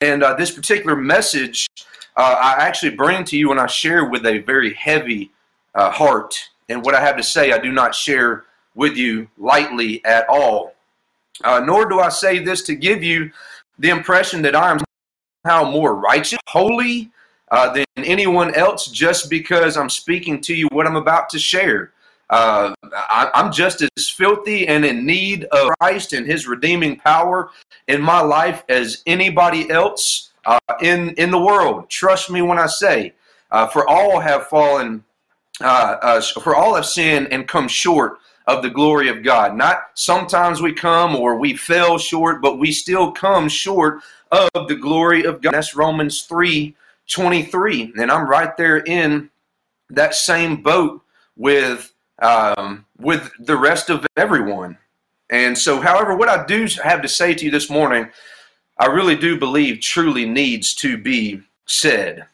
And uh, this particular message uh, I actually bring to you and I share with a very heavy uh, heart. And what I have to say, I do not share with you lightly at all. Uh, nor do I say this to give you the impression that I am somehow more righteous, holy uh, than anyone else just because I'm speaking to you what I'm about to share. Uh, I, am just as filthy and in need of Christ and His redeeming power in my life as anybody else uh, in in the world. Trust me when I say, uh, for all have fallen, uh, uh, for all have sinned and come short of the glory of God. Not sometimes we come or we fell short, but we still come short of the glory of God. That's Romans three twenty three, and I'm right there in that same boat with um, with the rest of everyone. And so, however, what I do have to say to you this morning, I really do believe truly needs to be said.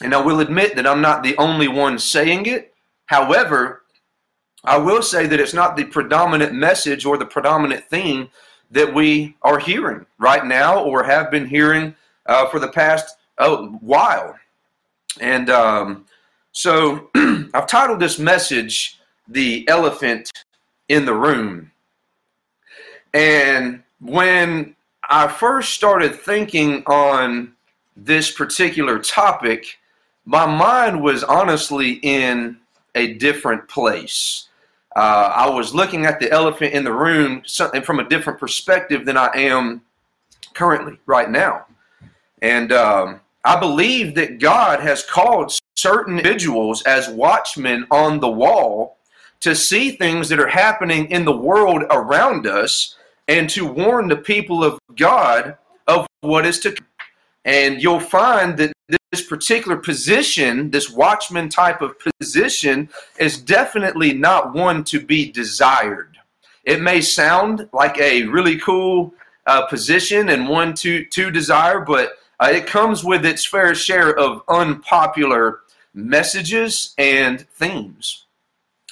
And I will admit that I'm not the only one saying it. However, I will say that it's not the predominant message or the predominant theme that we are hearing right now or have been hearing uh, for the past uh, while. And um, so I've titled this message the elephant in the room. And when I first started thinking on this particular topic, my mind was honestly in a different place. Uh, I was looking at the elephant in the room something from a different perspective than I am currently, right now. And um, I believe that God has called certain individuals as watchmen on the wall to see things that are happening in the world around us and to warn the people of God of what is to come. And you'll find that this particular position, this watchman type of position, is definitely not one to be desired. It may sound like a really cool uh, position and one to, to desire, but uh, it comes with its fair share of unpopular messages and themes.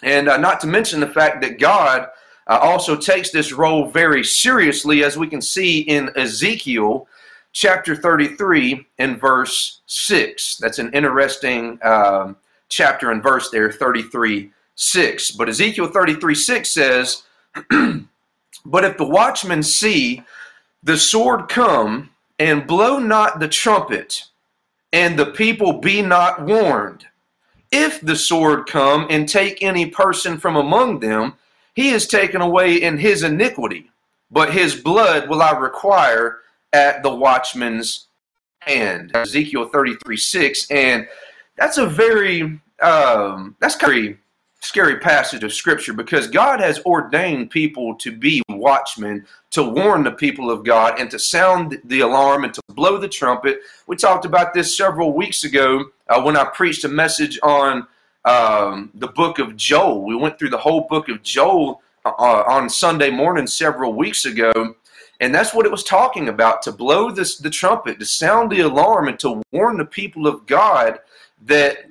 And uh, not to mention the fact that God uh, also takes this role very seriously, as we can see in Ezekiel chapter 33 and verse 6. That's an interesting um, chapter and verse there, 33 6. But Ezekiel 33 6 says, But if the watchmen see the sword come and blow not the trumpet, and the people be not warned, if the sword come and take any person from among them, he is taken away in his iniquity, but his blood will I require at the watchman's hand. Ezekiel 33 6. And that's a very, um, that's kind of scary passage of scripture because God has ordained people to be watchmen, to warn the people of God, and to sound the alarm and to blow the trumpet. We talked about this several weeks ago uh, when I preached a message on um, the book of Joel. We went through the whole book of Joel uh, on Sunday morning several weeks ago. And that's what it was talking about to blow this, the trumpet, to sound the alarm, and to warn the people of God that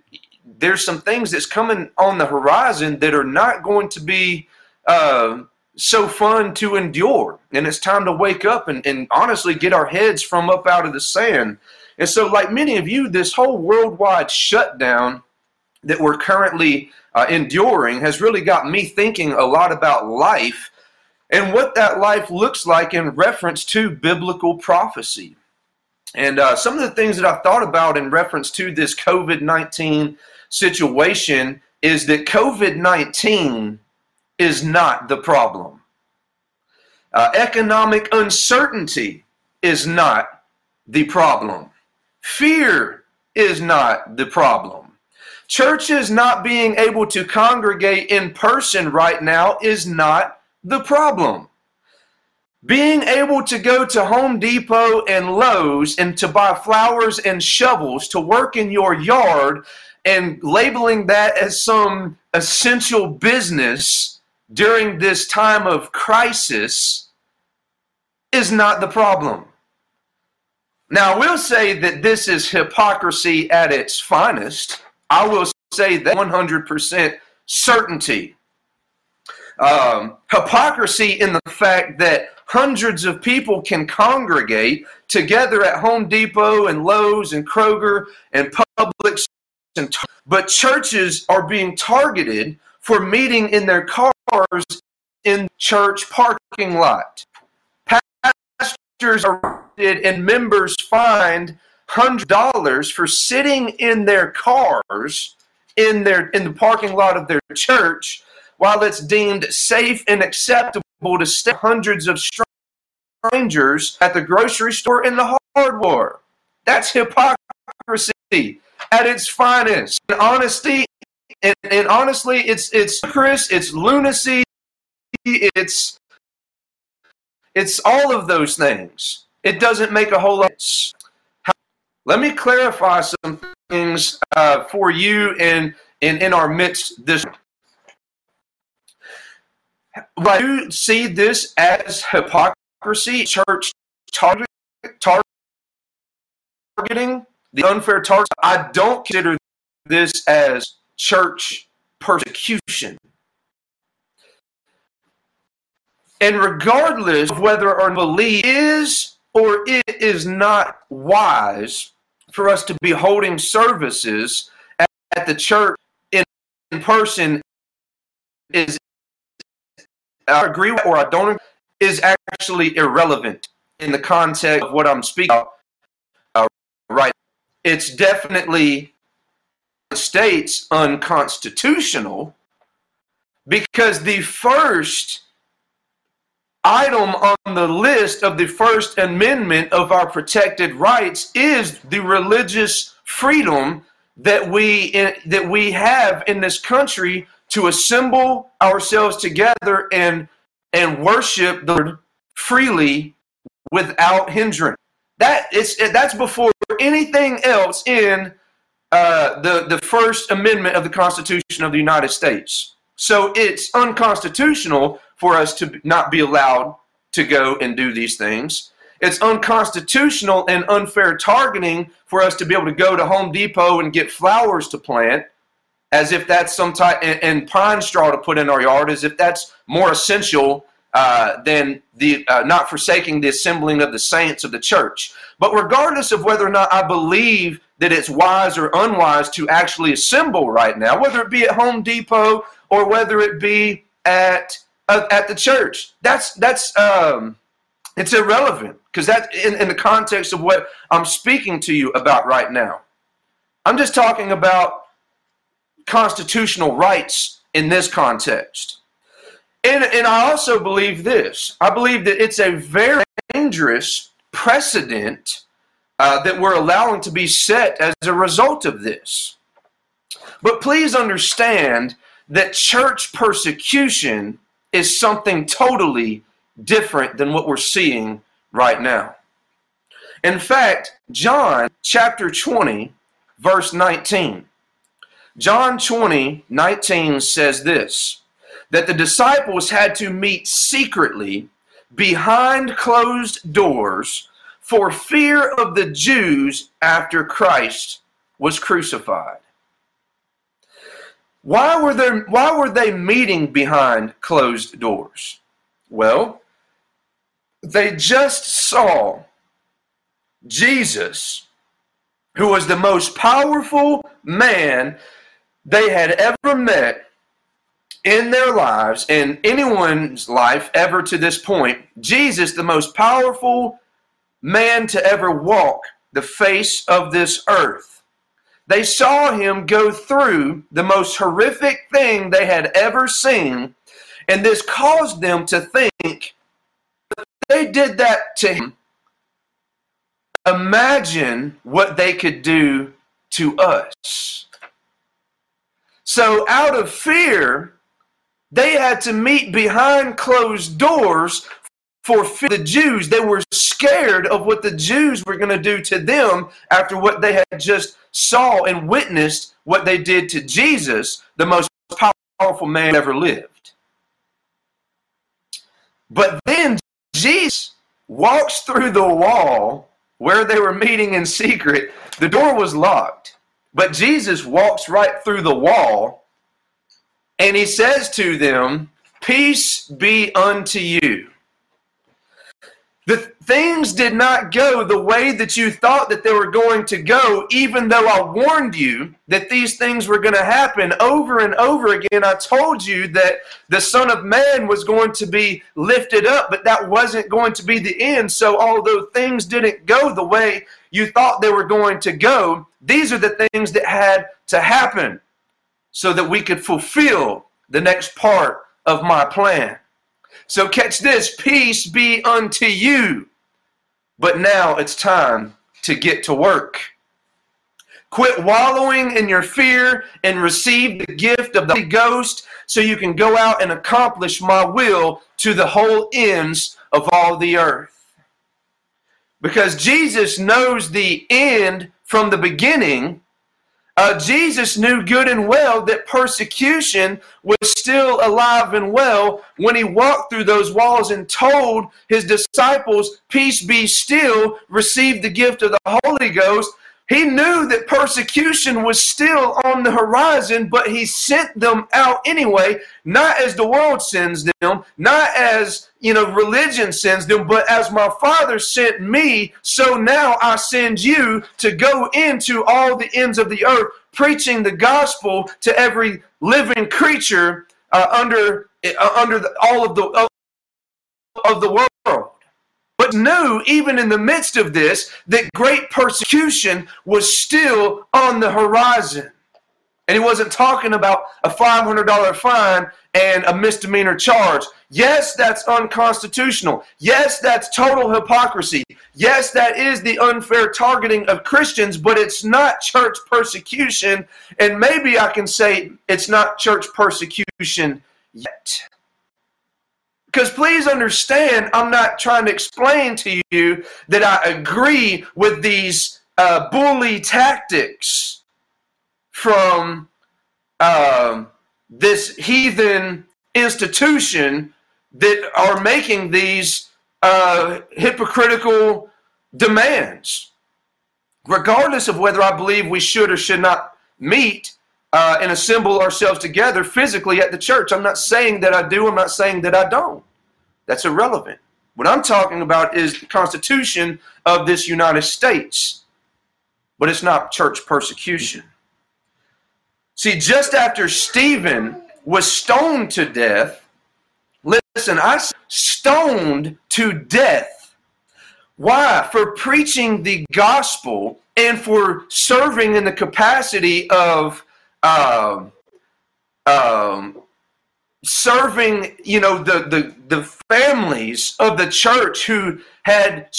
there's some things that's coming on the horizon that are not going to be uh, so fun to endure. And it's time to wake up and, and honestly get our heads from up out of the sand. And so, like many of you, this whole worldwide shutdown that we're currently uh, enduring has really got me thinking a lot about life and what that life looks like in reference to biblical prophecy. And uh, some of the things that I thought about in reference to this COVID 19 situation is that COVID 19 is not the problem. Uh, economic uncertainty is not the problem. Fear is not the problem. Churches not being able to congregate in person right now is not the problem. Being able to go to Home Depot and Lowe's and to buy flowers and shovels to work in your yard and labeling that as some essential business during this time of crisis is not the problem. Now, I will say that this is hypocrisy at its finest. I will say that 100% certainty. Um, hypocrisy in the fact that hundreds of people can congregate together at Home Depot and Lowe's and Kroger and Publix. And but churches are being targeted for meeting in their cars in church parking lot. Pastors are and members fined hundred dollars for sitting in their cars in their in the parking lot of their church while it's deemed safe and acceptable to stay hundreds of strangers at the grocery store in the hardware. That's hypocrisy at its finest. And honesty and, and honestly, it's it's Chris, it's lunacy, it's it's all of those things. It doesn't make a whole lot. Let me clarify some things uh, for you and in, in our midst this. I do see this as hypocrisy, church target, targeting, the unfair target. I don't consider this as church persecution. And regardless of whether our belief is or it is not wise for us to be holding services at, at the church in, in person is I agree or I don't is actually irrelevant in the context of what I'm speaking about uh, right. It's definitely states unconstitutional because the first item on the list of the First Amendment of our protected rights is the religious freedom that we that we have in this country to assemble ourselves together and and worship the Lord freely without hindrance. That is that's before anything else in uh, the the First Amendment of the Constitution of the United States. So it's unconstitutional for us to not be allowed to go and do these things. It's unconstitutional and unfair targeting for us to be able to go to Home Depot and get flowers to plant as if that's some type, and, and pine straw to put in our yard, as if that's more essential uh, than the uh, not forsaking the assembling of the saints of the church. But regardless of whether or not I believe that it's wise or unwise to actually assemble right now, whether it be at Home Depot or whether it be at at the church. That's that's um, it's irrelevant because that in, in the context of what I'm speaking to you about right now. I'm just talking about constitutional rights in this context. And, and I also believe this. I believe that it's a very dangerous precedent uh, that we're allowing to be set as a result of this. But please understand that church persecution is something totally different than what we're seeing right now. In fact, John chapter 20, verse 19. John 20, 19 says this that the disciples had to meet secretly behind closed doors for fear of the Jews after Christ was crucified. Why were they, why were they meeting behind closed doors? Well, they just saw Jesus, who was the most powerful man they had ever met in their lives, in anyone's life ever to this point. Jesus, the most powerful man to ever walk the face of this earth they saw him go through the most horrific thing they had ever seen, and this caused them to think they did that to him. Imagine what they could do to us. So, out of fear, they had to meet behind closed doors for the Jews. They were scared of what the Jews were going to do to them after what they had just saw and witnessed what they did to Jesus, the most powerful man ever lived. But then Jesus walks through the wall where they were meeting in secret. The door was locked, but Jesus walks right through the wall and he says to them, Peace be unto you. The things did not go the way that you thought that they were going to go, even though I warned you that these things were going to happen over and over again. I told you that the Son of Man was going to be lifted up, but that wasn't going to be the end. So, although things didn't go the way you thought they were going to go, these are the things that had to happen so that we could fulfill the next part of my plan. So catch this peace be unto you. But now it's time to get to work. Quit wallowing in your fear and receive the gift of the Holy Ghost so you can go out and accomplish my will to the whole ends of all the earth. Because Jesus knows the end from the beginning uh, Jesus knew good and well that persecution was still alive and well when he walked through those walls and told his disciples, Peace be still, receive the gift of the Holy Ghost. He knew that persecution was still on the horizon, but he sent them out anyway, not as the world sends them, not as, you know, religion sends them, but as my Father sent me, so now I send you to go into all the ends of the earth, preaching the gospel to every living creature uh, under uh, under the, all of the of, of the world but knew even in the midst of this that great persecution was still on the horizon. And he wasn't talking about a $500 fine and a misdemeanor charge. Yes, that's unconstitutional. Yes, that's total hypocrisy. Yes, that is the unfair targeting of Christians, but it's not church persecution. And maybe I can say it's not church persecution yet. Because please understand, I'm not trying to explain to you that I agree with these uh, bully tactics from uh, this heathen institution that are making these uh, hypocritical demands. Regardless of whether I believe we should or should not meet uh, and assemble ourselves together physically at the church. I'm not saying that I do, I'm not saying that I don't. That's irrelevant. What I'm talking about is the Constitution of this United States, but it's not church persecution. See, just after Stephen was stoned to death, listen, I stoned to death. Why? For preaching the gospel and for serving in the capacity of um, um, serving, you know, the, the, the families of the church who had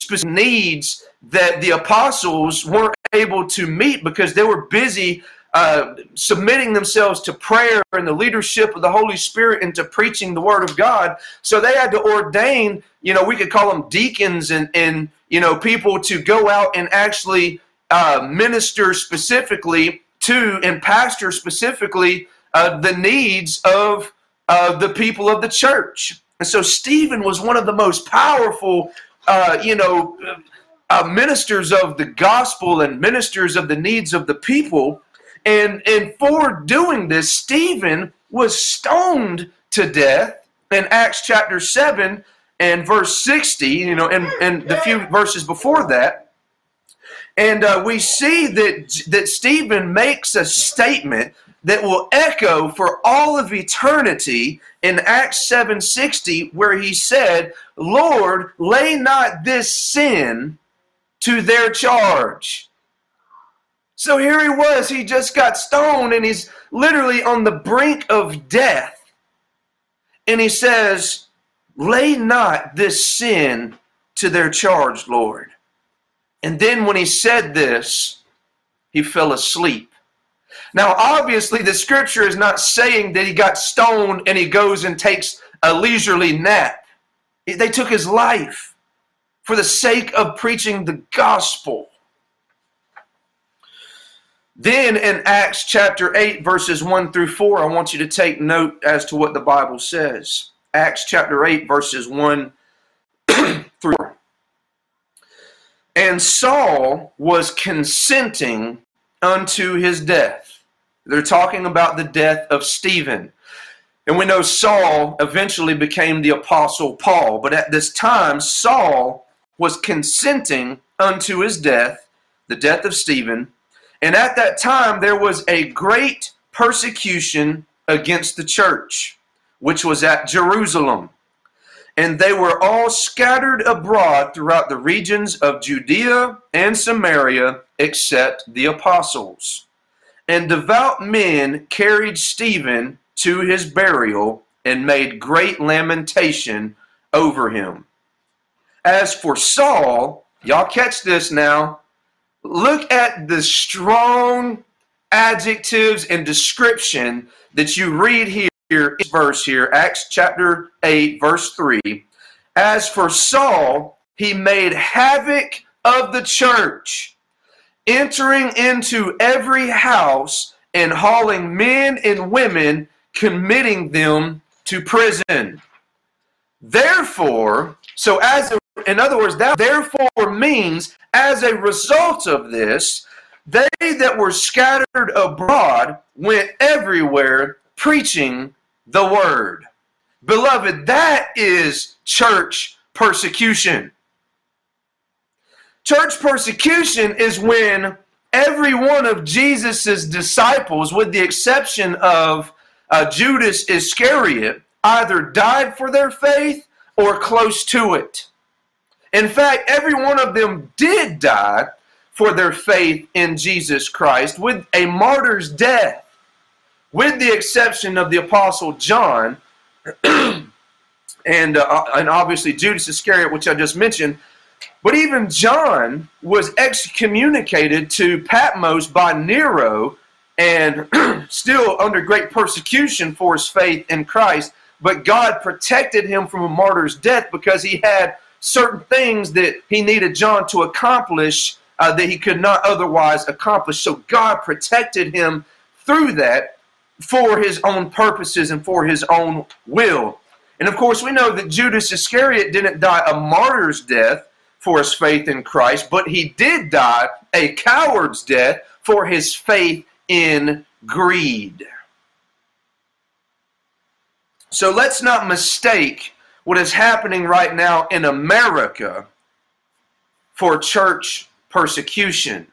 specific needs that the apostles weren't able to meet because they were busy uh, submitting themselves to prayer and the leadership of the Holy Spirit and to preaching the Word of God. So they had to ordain, you know, we could call them deacons and, and you know, people to go out and actually uh, minister specifically to and pastor specifically uh, the needs of uh, the people of the church. And so Stephen was one of the most powerful, uh, you know, uh, ministers of the gospel and ministers of the needs of the people. And, and for doing this, Stephen was stoned to death in Acts chapter 7 and verse 60, you know, and, and the few verses before that. And uh, we see that, that Stephen makes a statement that will echo for all of eternity in Acts 7:60 where he said, "Lord, lay not this sin to their charge." So here he was, he just got stoned and he's literally on the brink of death. And he says, "Lay not this sin to their charge, Lord." And then when he said this, he fell asleep. Now, obviously, the scripture is not saying that he got stoned and he goes and takes a leisurely nap. They took his life for the sake of preaching the gospel. Then in Acts chapter 8, verses 1 through 4, I want you to take note as to what the Bible says. Acts chapter 8, verses 1 through 4. And Saul was consenting unto his death. They're talking about the death of Stephen. And we know Saul eventually became the apostle Paul, but at this time, Saul was consenting unto his death, the death of Stephen. And at that time, there was a great persecution against the church, which was at Jerusalem. And they were all scattered abroad throughout the regions of Judea and Samaria, except the apostles. And devout men carried Stephen to his burial and made great lamentation over him. As for Saul, y'all catch this now. Look at the strong adjectives and description that you read here here, verse here, Acts chapter 8, verse 3. As for Saul, he made havoc of the church, entering into every house and hauling men and women, committing them to prison. Therefore, so as a, in other words, that therefore means as a result of this, they that were scattered abroad went everywhere preaching the word. Beloved, that is church persecution. Church persecution is when every one of Jesus's disciples, with the exception of uh, Judas Iscariot, either died for their faith or close to it. In fact, every one of them did die for their faith in Jesus Christ with a martyr's death with the exception of the Apostle John and, uh, and obviously Judas Iscariot, which I just mentioned. But even John was excommunicated to Patmos by Nero and still under great persecution for his faith in Christ. But God protected him from a martyr's death because he had certain things that he needed John to accomplish uh, that he could not otherwise accomplish. So God protected him through that for his own purposes and for his own will. And of course, we know that Judas Iscariot didn't die a martyr's death for his faith in Christ, but he did die a coward's death for his faith in greed. So let's not mistake what is happening right now in America for church persecution.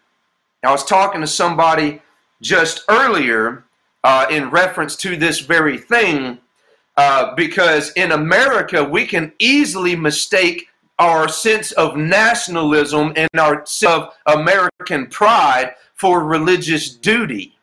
I was talking to somebody just earlier uh, in reference to this very thing uh, because in America we can easily mistake our sense of nationalism and our sense of American pride for religious duty.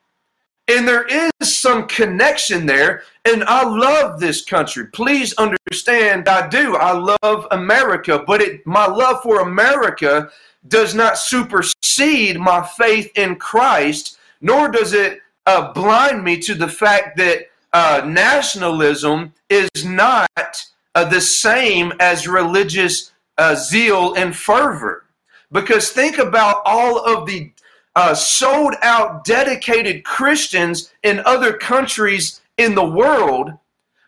And there is some connection there. And I love this country. Please understand, I do. I love America. But it, my love for America does not supersede my faith in Christ, nor does it uh, blind me to the fact that uh, nationalism is not uh, the same as religious uh, zeal and fervor. Because think about all of the uh, sold out, dedicated Christians in other countries in the world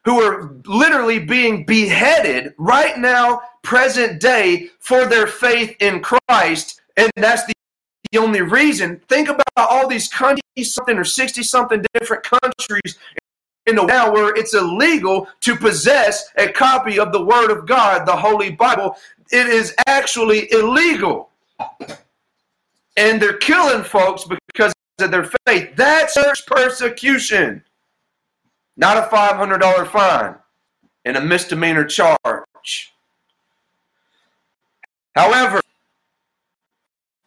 who are literally being beheaded right now, present day, for their faith in Christ. And that's the the only reason. Think about all these 20 something or 60 something different countries in the now where it's illegal to possess a copy of the Word of God, the Holy Bible. It is actually illegal. And they're killing folks because of their faith. That's church persecution. Not a $500 fine and a misdemeanor charge. However,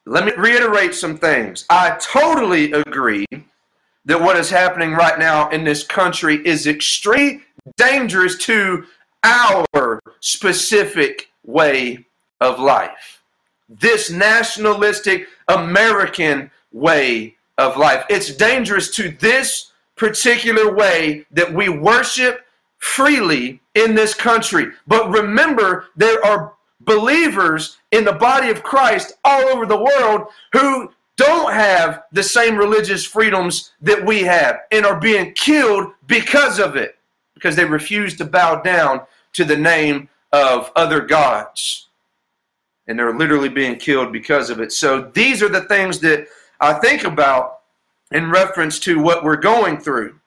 let me reiterate some things. I totally agree that what is happening right now in this country is extremely dangerous to our specific way of life. This nationalistic American way of life. It's dangerous to this particular way that we worship freely in this country. But remember, there are believers in the body of Christ all over the world who don't have the same religious freedoms that we have and are being killed because of it, because they refuse to bow down to the name of other gods. And they're literally being killed because of it. So these are the things that I think about in reference to what we're going through.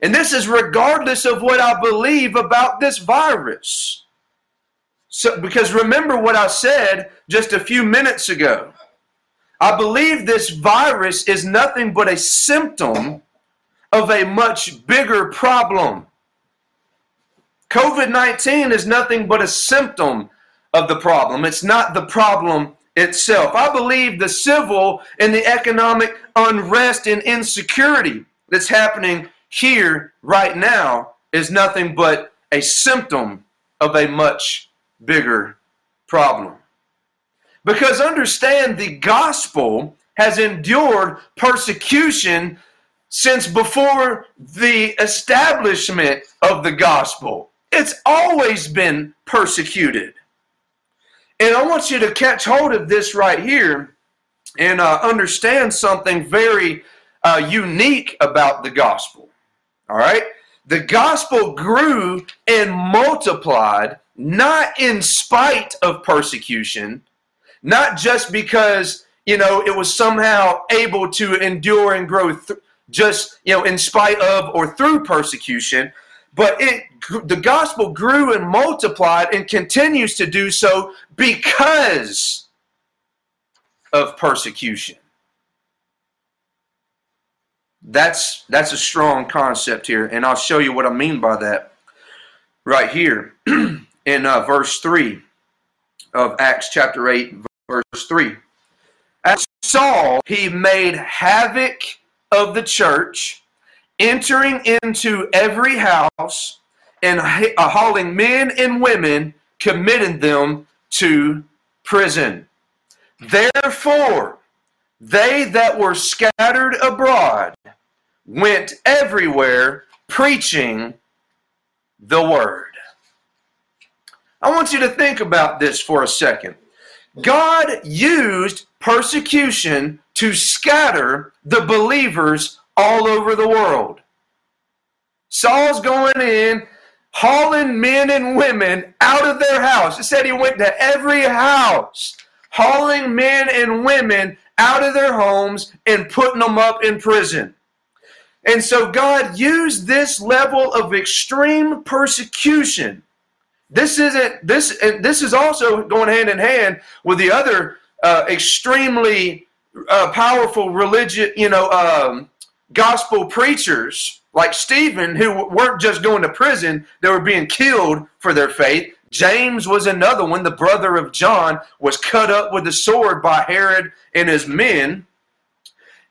And this is regardless of what I believe about this virus. So, because remember what I said just a few minutes ago. I believe this virus is nothing but a symptom of a much bigger problem. COVID 19 is nothing but a symptom of the problem. It's not the problem itself. I believe the civil and the economic unrest and insecurity that's happening here right now is nothing but a symptom of a much bigger problem. Because understand the gospel has endured persecution since before the establishment of the gospel. It's always been persecuted. And I want you to catch hold of this right here and uh, understand something very uh, unique about the gospel. All right? The gospel grew and multiplied not in spite of persecution, not just because, you know, it was somehow able to endure and grow th- just, you know, in spite of or through persecution, but it the gospel grew and multiplied and continues to do so because of persecution. That's that's a strong concept here, and I'll show you what I mean by that right here in uh, verse three of Acts chapter eight, verse three. As Saul, he made havoc of the church entering into every house and uh, hauling men and women, committing them to prison. Therefore, they that were scattered abroad went everywhere preaching the word. I want you to think about this for a second. God used persecution to scatter the believers all over the world. Saul's going in, hauling men and women out of their house. It said he went to every house, hauling men and women out of their homes and putting them up in prison. And so God used this level of extreme persecution. This isn't this this is also going hand in hand with the other uh, extremely uh, powerful religion, you know, um, gospel preachers like Stephen, who weren't just going to prison, they were being killed for their faith. James was another one, the brother of John, was cut up with a sword by Herod and his men.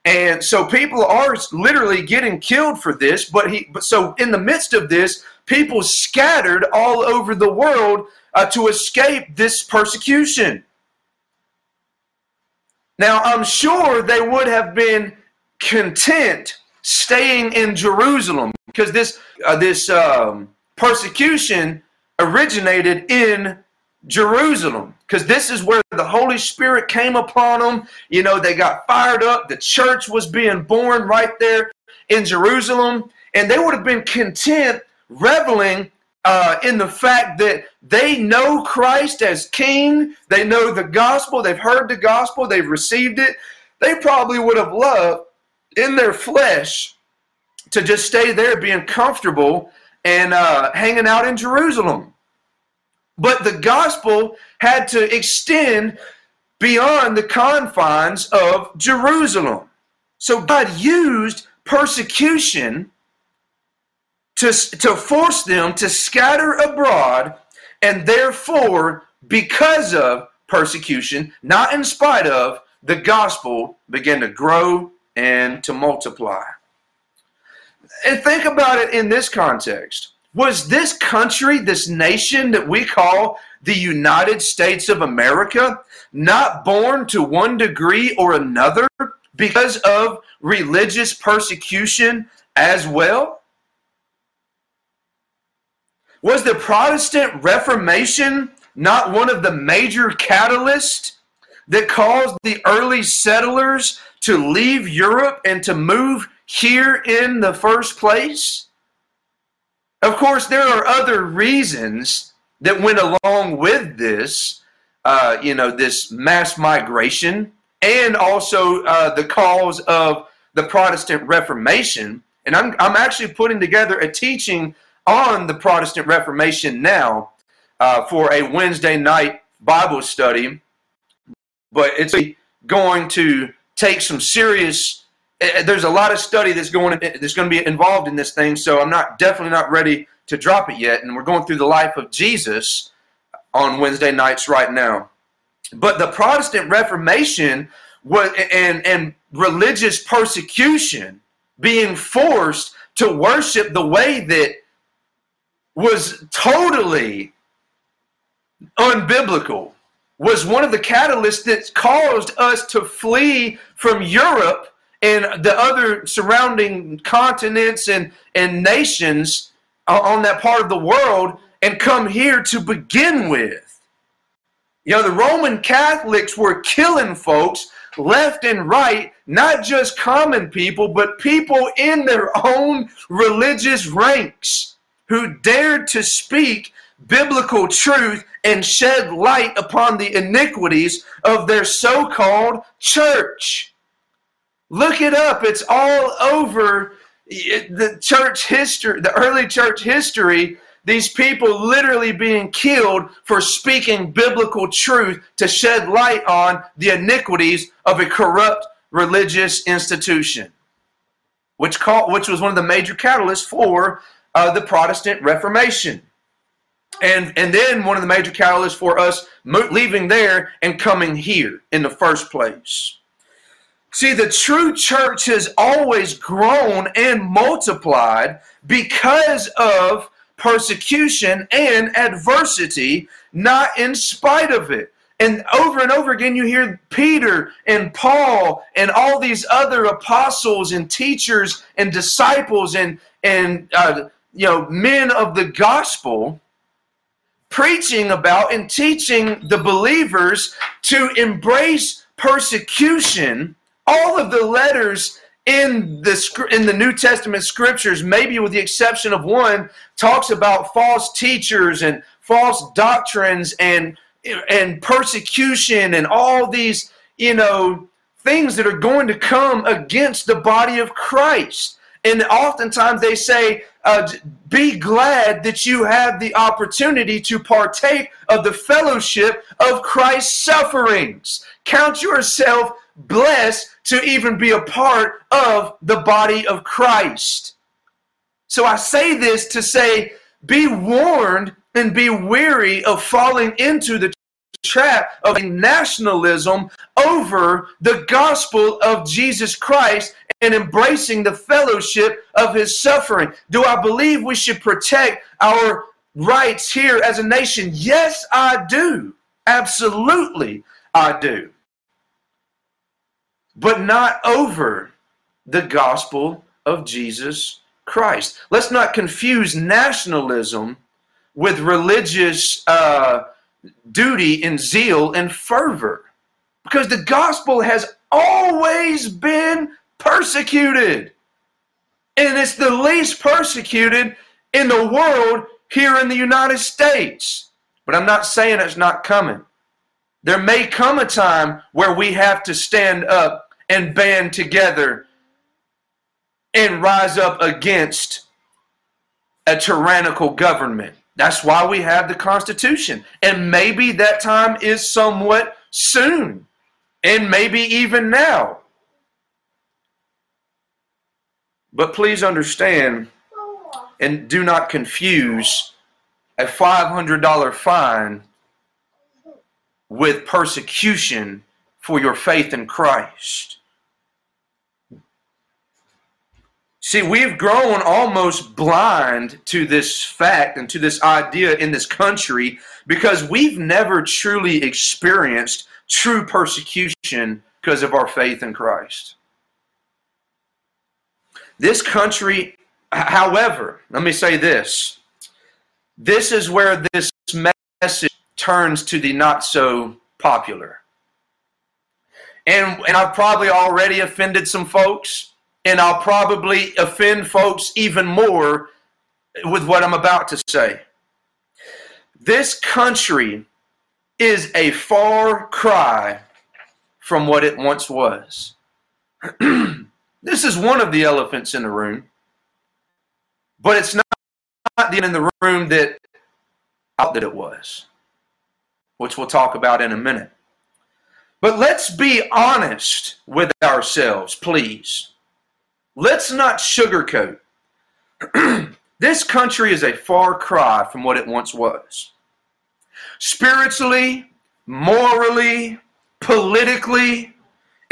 And so people are literally getting killed for this, but he but so in the midst of this, people scattered all over the world uh, to escape this persecution. Now, I'm sure they would have been content staying in Jerusalem because this uh, this um, persecution originated in Jerusalem because this is where the Holy Spirit came upon them. You know, they got fired up. The church was being born right there in Jerusalem, and they would have been content reveling uh, in the fact that they know Christ as King. They know the gospel. They've heard the gospel. They've received it. They probably would have loved in their flesh to just stay there being comfortable and uh, hanging out in Jerusalem. But the gospel had to extend beyond the confines of Jerusalem. So God used persecution to, to force them to scatter abroad, and therefore, because of persecution, not in spite of, the gospel began to grow and to multiply. And think about it in this context. Was this country, this nation that we call the United States of America, not born to one degree or another because of religious persecution as well? Was the Protestant Reformation not one of the major catalysts that caused the early settlers to leave Europe and to move here in the first place? Of course, there are other reasons that went along with this, uh, you know, this mass migration, and also uh, the cause of the Protestant Reformation. And I'm, I'm actually putting together a teaching on the Protestant Reformation now uh, for a Wednesday night Bible study. But it's going to take some serious. Eh, eh, there's a lot of study that's going that's going to be involved in this thing. So I'm not definitely not ready to drop it yet. And we're going through the life of Jesus on Wednesday nights right now. But the Protestant Reformation was and and religious persecution being forced to worship the way that was totally unbiblical was one of the catalysts that caused us to flee from Europe and the other surrounding continents and, and nations on that part of the world and come here to begin with. You know, the Roman Catholics were killing folks left and right, not just common people, but people in their own religious ranks who dared to speak biblical truth and shed light upon the iniquities of their so called church. Look it up, it's all over the church history, the early church history. These people literally being killed for speaking biblical truth to shed light on the iniquities of a corrupt religious institution, which, called, which was one of the major catalysts for uh, the Protestant Reformation. And, and then one of the major catalysts for us leaving there and coming here in the first place. See, the true church has always grown and multiplied because of persecution and adversity, not in spite of it. And over and over again, you hear Peter and Paul and all these other apostles and teachers and disciples and, and uh, you know, men of the gospel preaching about and teaching the believers to embrace persecution. All of the letters in the in the New Testament scriptures, maybe with the exception of one, talks about false teachers and false doctrines and and persecution and all these, you know, things that are going to come against the body of Christ. And oftentimes they say, uh, be glad that you have the opportunity to partake of the fellowship of Christ's sufferings. Count yourself blessed to even be a part of the body of Christ. So I say this to say, be warned and be weary of falling into the trap of nationalism over the gospel of Jesus Christ and embracing the fellowship of his suffering. Do I believe we should protect our rights here as a nation? Yes, I do. Absolutely, I do. But not over the gospel of Jesus Christ. Let's not confuse nationalism with religious uh, duty and zeal and fervor. Because the gospel has always been persecuted. And it's the least persecuted in the world here in the United States. But I'm not saying it's not coming. There may come a time where we have to stand up and band together and rise up against a tyrannical government. That's why we have the Constitution. And maybe that time is somewhat soon, and maybe even now. But please understand and do not confuse a $500 fine with persecution for your faith in Christ. See, we've grown almost blind to this fact and to this idea in this country because we've never truly experienced true persecution because of our faith in Christ. This country, however, let me say this this is where this message turns to the not so popular. And, and I've probably already offended some folks, and I'll probably offend folks even more with what I'm about to say. This country is a far cry from what it once was. This is one of the elephants in the room. but it's not, not the in the room that thought that it was, which we'll talk about in a minute. But let's be honest with ourselves, please. Let's not sugarcoat. this country is a far cry from what it once was. Spiritually, morally, politically,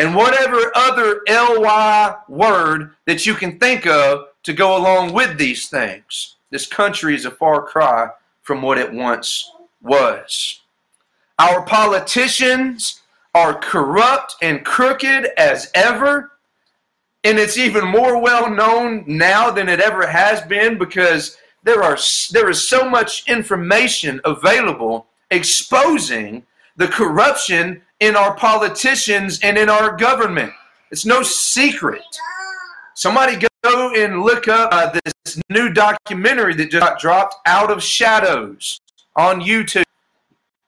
and whatever other ly word that you can think of to go along with these things. This country is a far cry from what it once was. Our politicians are corrupt and crooked as ever. And it's even more well known now than it ever has been because there are there is so much information available exposing the corruption in our politicians and in our government. It's no secret. Somebody go and look up uh, this new documentary that just got dropped, Out of Shadows, on YouTube.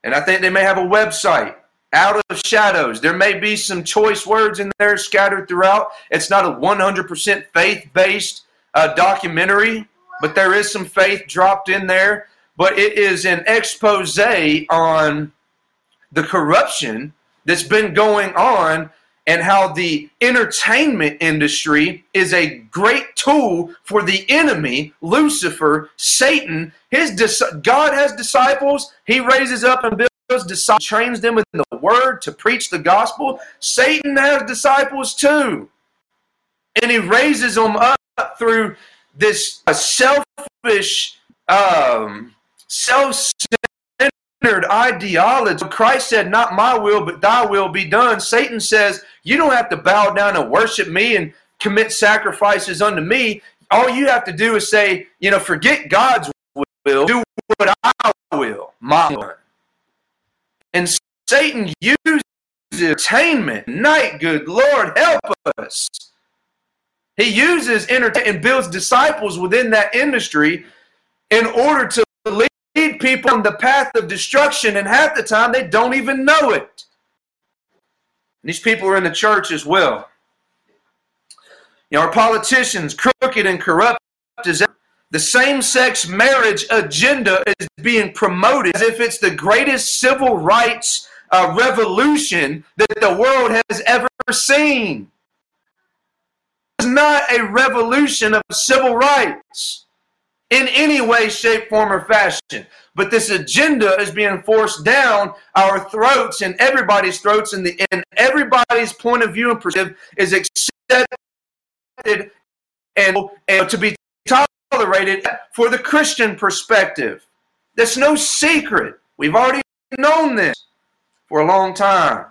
And I think they may have a website, Out of Shadows. There may be some choice words in there scattered throughout. It's not a 100% faith based uh, documentary, but there is some faith dropped in there. But it is an expose on the corruption that's been going on and how the entertainment industry is a great tool for the enemy, Lucifer, Satan. His God has disciples. He raises up and builds disciples, trains them in the word to preach the gospel. Satan has disciples too, and he raises them up through this selfish, um, self ideology. Christ said, Not my will, but thy will be done. Satan says, You don't have to bow down and worship me and commit sacrifices unto me. All you have to do is say, You know, forget God's will, do what I will, my will. And Satan uses entertainment. Night, good Lord, help us. He uses entertainment and builds disciples within that industry in order to people on the path of destruction, and half the time they don't even know it. These people are in the church as well. You know, our politicians, crooked and corrupt as the same sex marriage agenda is being promoted as if it's the greatest civil rights uh, revolution that the world has ever seen. It's not a revolution of civil rights in any way, shape, form, or fashion. But this agenda is being forced down our throats and everybody's throats, and, the, and everybody's point of view and perspective is accepted and, and to be tolerated for the Christian perspective. That's no secret. We've already known this for a long time.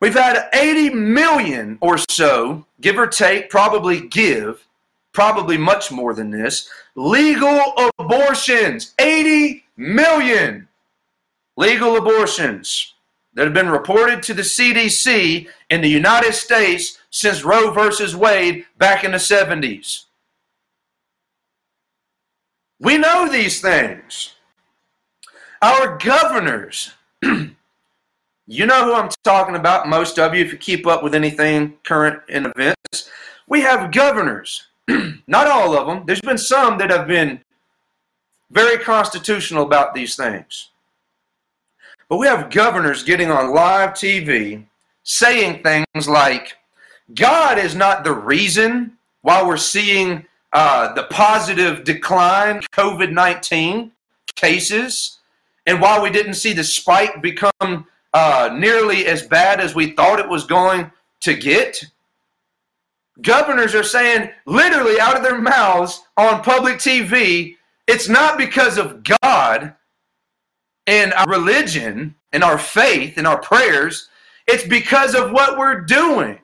We've had 80 million or so, give or take, probably give, probably much more than this. Legal abortions, 80 million legal abortions that have been reported to the CDC in the United States since Roe versus Wade back in the 70s. We know these things. Our governors, you know who I'm talking about, most of you, if you keep up with anything current in events. We have governors Not all of them. There's been some that have been very constitutional about these things. But we have governors getting on live TV saying things like, God is not the reason why we're seeing uh, the positive decline COVID 19 cases and why we didn't see the spike become uh, nearly as bad as we thought it was going to get. Governors are saying, literally out of their mouths on public TV, it's not because of God and our religion and our faith and our prayers. It's because of what we're doing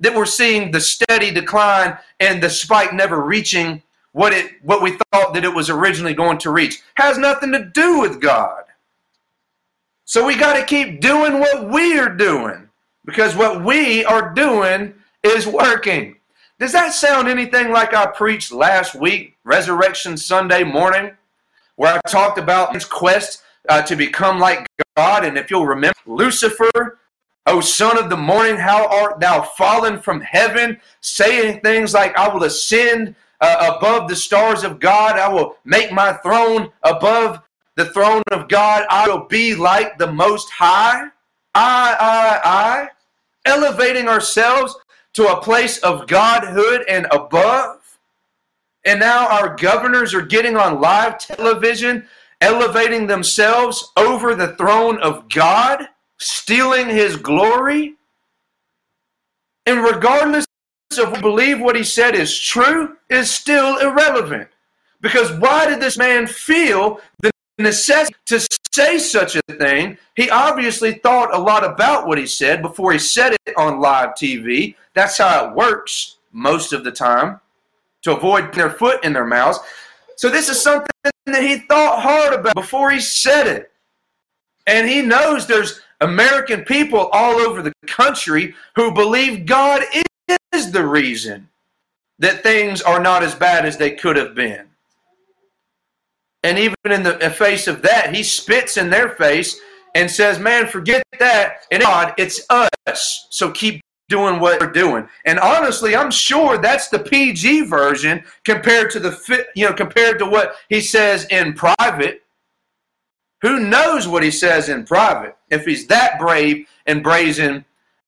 that we're seeing the steady decline and the spike never reaching what it what we thought that it was originally going to reach. Has nothing to do with God. So we got to keep doing what we are doing because what we are doing is working. Does that sound anything like I preached last week, Resurrection Sunday morning, where I talked about his quest uh, to become like God? And if you'll remember, Lucifer, O son of the morning, how art thou fallen from heaven, saying things like, I will ascend uh, above the stars of God. I will make my throne above the throne of God. I will be like the Most High. I, I, I. Elevating ourselves to a place of godhood and above. And now our governors are getting on live television, elevating themselves over the throne of God, stealing his glory. And regardless of we believe what he said is true, is still irrelevant. Because why did this man feel the necessity to say such a thing? He obviously thought a lot about what he said before he said it on live TV. That's how it works most of the time to avoid their foot in their mouths. So this is something that he thought hard about before he said it. And he knows there's American people all over the country who believe God is the reason that things are not as bad as they could have been. And even in the face of that, he spits in their face and says, Man, forget that. And God, it's us. So keep doing what we're doing. And honestly, I'm sure that's the PG version compared to the you know compared to what he says in private. Who knows what he says in private? If he's that brave and brazen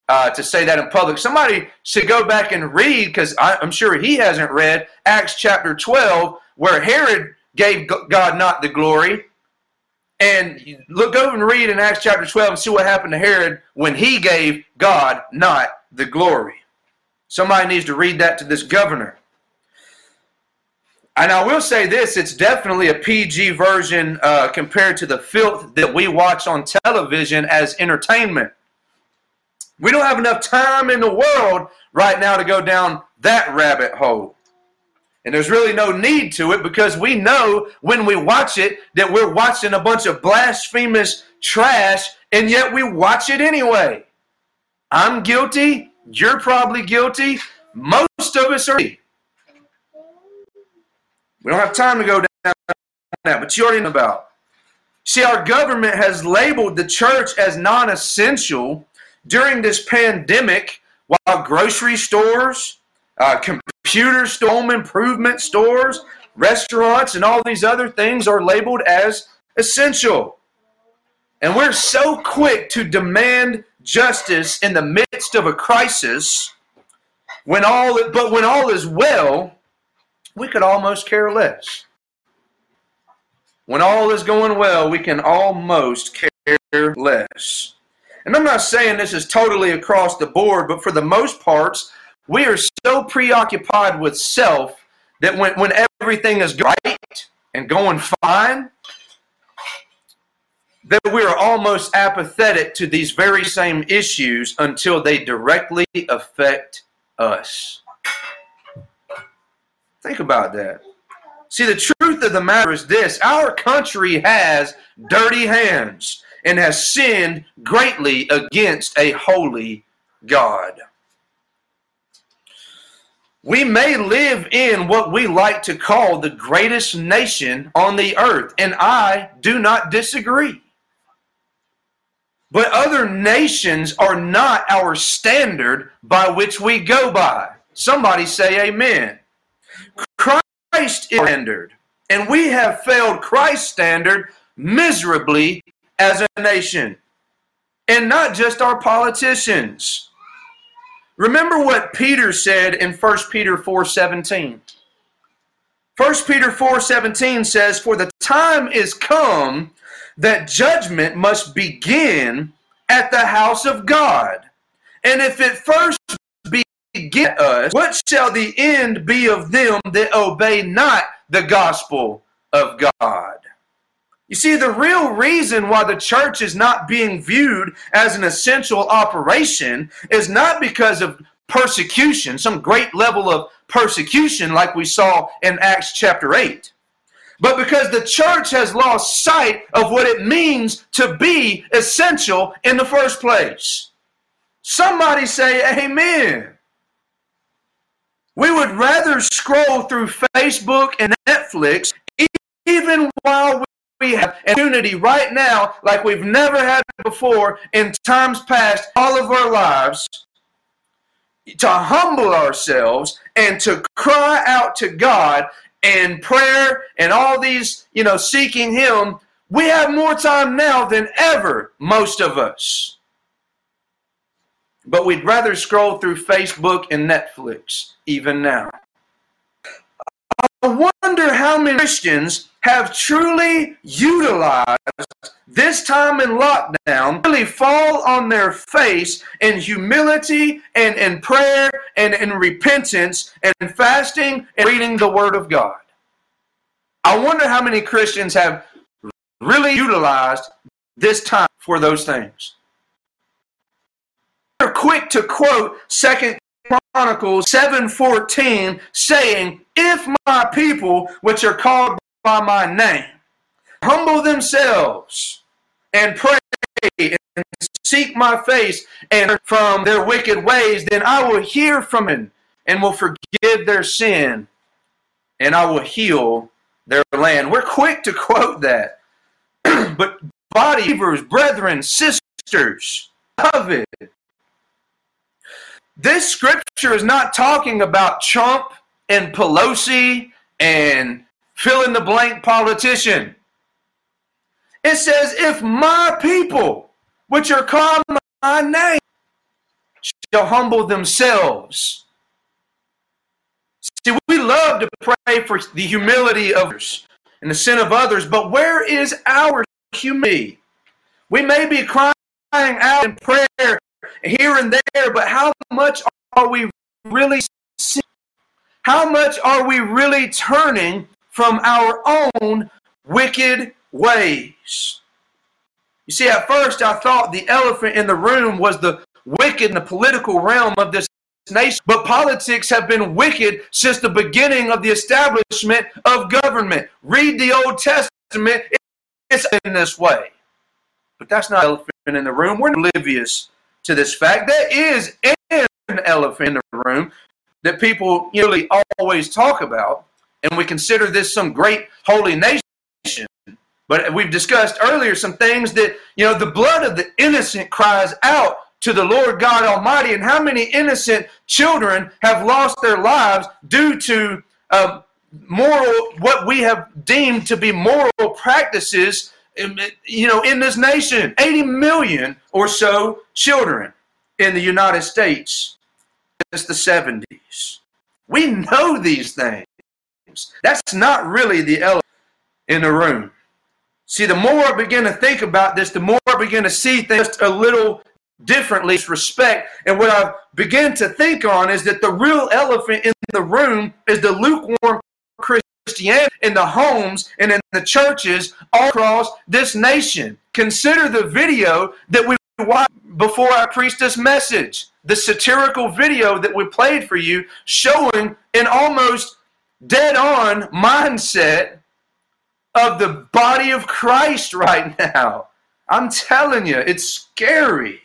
uh, to say that in public, somebody should go back and read because I'm sure he hasn't read Acts chapter 12, where Herod gave God not the glory. And look over and read in Acts chapter 12 and see what happened to Herod when he gave God not the glory. Somebody needs to read that to this governor. And I will say this it's definitely a PG version uh, compared to the filth that we watch on television as entertainment. We don't have enough time in the world right now to go down that rabbit hole. And there's really no need to it because we know when we watch it that we're watching a bunch of blasphemous trash, and yet we watch it anyway. I'm guilty. You're probably guilty. Most of us are. We don't have time to go down that, but you already know about. See, our government has labeled the church as non essential during this pandemic while grocery stores, uh, computer home improvement stores, restaurants, and all these other things are labeled as essential. And we're so quick to demand justice in the midst of a crisis when all but when all is well we could almost care less when all is going well we can almost care less and i'm not saying this is totally across the board but for the most parts we are so preoccupied with self that when, when everything is right and going fine that we are almost apathetic to these very same issues until they directly affect us. Think about that. See, the truth of the matter is this our country has dirty hands and has sinned greatly against a holy God. We may live in what we like to call the greatest nation on the earth, and I do not disagree. But other nations are not our standard by which we go by. Somebody say amen. Christ is standard, and we have failed Christ's standard miserably as a nation. And not just our politicians. Remember what Peter said in 1 Peter 4:17. 1 Peter 4:17 says, "For the time is come that judgment must begin at the house of God. And if it first begin us, what shall the end be of them that obey not the gospel of God? You see, the real reason why the church is not being viewed as an essential operation is not because of persecution, some great level of persecution like we saw in Acts chapter 8 but because the church has lost sight of what it means to be essential in the first place. Somebody say amen. We would rather scroll through Facebook and Netflix even while we have an opportunity right now like we've never had before in times past all of our lives to humble ourselves and to cry out to God and prayer and all these, you know, seeking Him, we have more time now than ever, most of us. But we'd rather scroll through Facebook and Netflix even now. I wonder how many Christians have truly utilized this time in lockdown, really fall on their face in humility and in prayer and in repentance and fasting and reading the Word of God. I wonder how many Christians have really utilized this time for those things. They're quick to quote Second Chronicles 7:14 saying, "If my people which are called by my name humble themselves and pray and seek my face and from their wicked ways, then I will hear from him and will forgive their sin and I will heal their land." We're quick to quote that. but believers, brethren, sisters, it this scripture is not talking about Trump and Pelosi and fill in the blank politician. It says, if my people, which are called my name, shall humble themselves. See, we love to pray for the humility of others and the sin of others, but where is our humility? We may be crying out in prayer here and there, but how much are we really how much are we really turning from our own wicked ways? You see, at first I thought the elephant in the room was the wicked in the political realm of this nation, but politics have been wicked since the beginning of the establishment of government. Read the Old Testament, it's in this way. But that's not elephant in the room. We're oblivious to this fact. There is an elephant in the room that people nearly always talk about, and we consider this some great holy nation. But we've discussed earlier some things that, you know, the blood of the innocent cries out to the Lord God Almighty, and how many innocent children have lost their lives due to uh, moral, what we have deemed to be moral practices you know, in this nation, 80 million or so children in the United States since the 70s. We know these things. That's not really the elephant in the room. See, the more I begin to think about this, the more I begin to see things a little differently, respect. And what I begin to think on is that the real elephant in the room is the lukewarm Christianity in the homes and in the churches all across this nation. Consider the video that we watched before I preached this message. The satirical video that we played for you showing an almost dead on mindset of the body of Christ right now. I'm telling you, it's scary.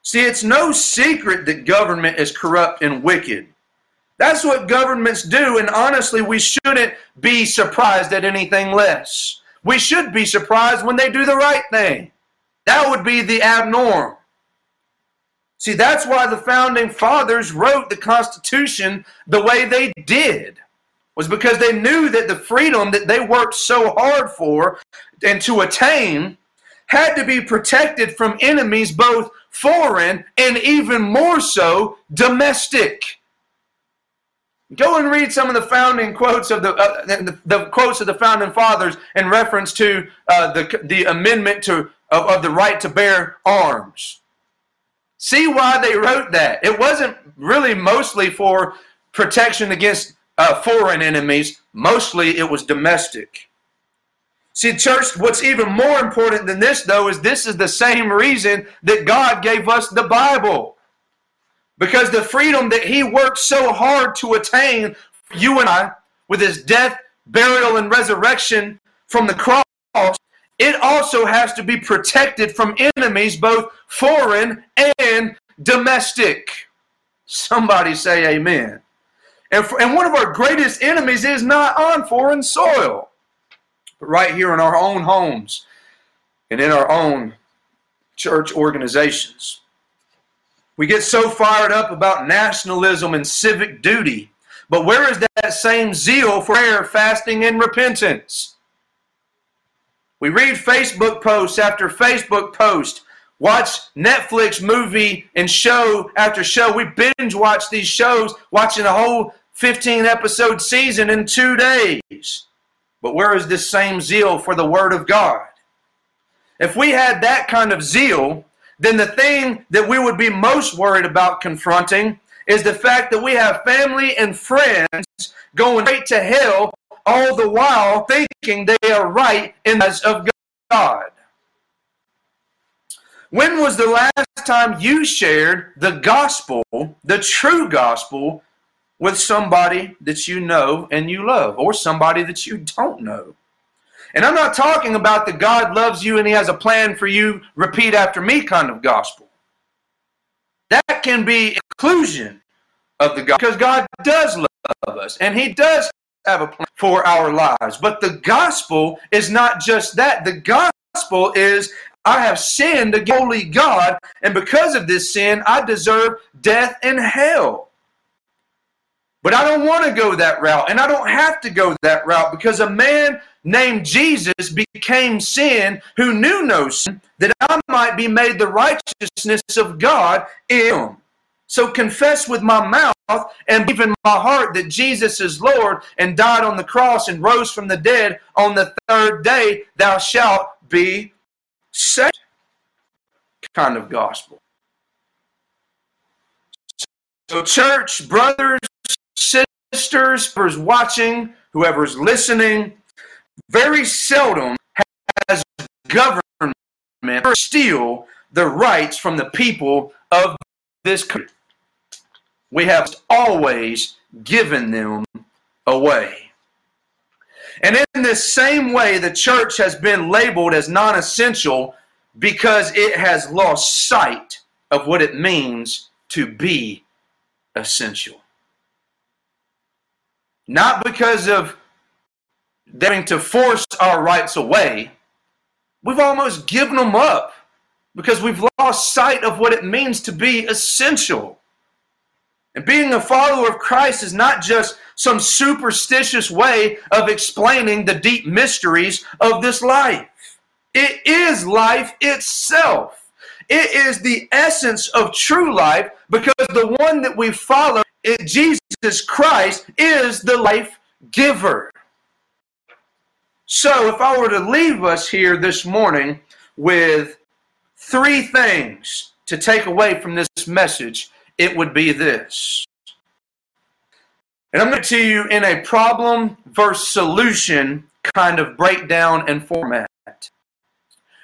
See, it's no secret that government is corrupt and wicked. That's what governments do, and honestly, we shouldn't be surprised at anything less. We should be surprised when they do the right thing. That would be the abnorm. See, that's why the founding fathers wrote the Constitution the way they did, was because they knew that the freedom that they worked so hard for and to attain had to be protected from enemies, both foreign and even more so domestic. Go and read some of the founding quotes of the, uh, the, the, quotes of the founding fathers in reference to uh, the, the amendment to, of, of the right to bear arms. See why they wrote that. It wasn't really mostly for protection against uh, foreign enemies, mostly it was domestic. See, church, what's even more important than this, though, is this is the same reason that God gave us the Bible. Because the freedom that he worked so hard to attain, you and I, with his death, burial, and resurrection from the cross, it also has to be protected from enemies, both foreign and domestic. Somebody say amen. And, for, and one of our greatest enemies is not on foreign soil, but right here in our own homes and in our own church organizations. We get so fired up about nationalism and civic duty. But where is that same zeal for prayer, fasting, and repentance? We read Facebook posts after Facebook post, watch Netflix movie and show after show. We binge watch these shows, watching a whole 15 episode season in two days. But where is this same zeal for the Word of God? If we had that kind of zeal, then the thing that we would be most worried about confronting is the fact that we have family and friends going straight to hell all the while thinking they are right in the eyes of God. When was the last time you shared the gospel, the true gospel, with somebody that you know and you love, or somebody that you don't know? And I'm not talking about the God loves you and he has a plan for you, repeat after me kind of gospel. That can be inclusion of the God, because God does love us and he does have a plan for our lives. But the gospel is not just that. The gospel is I have sinned against holy God, and because of this sin, I deserve death and hell. But I don't want to go that route, and I don't have to go that route because a man named Jesus became sin who knew no sin, that I might be made the righteousness of God in him. So confess with my mouth and believe in my heart that Jesus is Lord and died on the cross and rose from the dead on the third day, thou shalt be saved. Kind of gospel. So, church, brothers, sisters, whoever's watching, whoever's listening, very seldom has government steal the rights from the people of this country we have always given them away. And in this same way, the church has been labeled as non essential because it has lost sight of what it means to be essential. Not because of having to force our rights away, we've almost given them up because we've lost sight of what it means to be essential. And being a follower of Christ is not just some superstitious way of explaining the deep mysteries of this life. It is life itself. It is the essence of true life because the one that we follow, Jesus Christ, is the life giver. So, if I were to leave us here this morning with three things to take away from this message, it would be this. And I'm going to tell you in a problem versus solution kind of breakdown and format.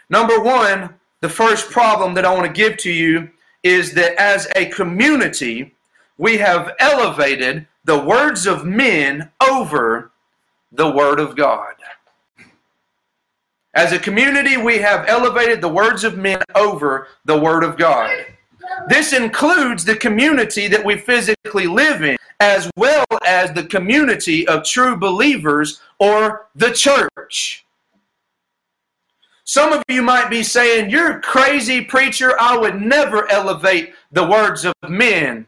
Number one, the first problem that I want to give to you is that as a community, we have elevated the words of men over the Word of God. As a community, we have elevated the words of men over the Word of God. This includes the community that we physically live in, as well as the community of true believers or the church. Some of you might be saying, You're crazy, preacher. I would never elevate the words of men.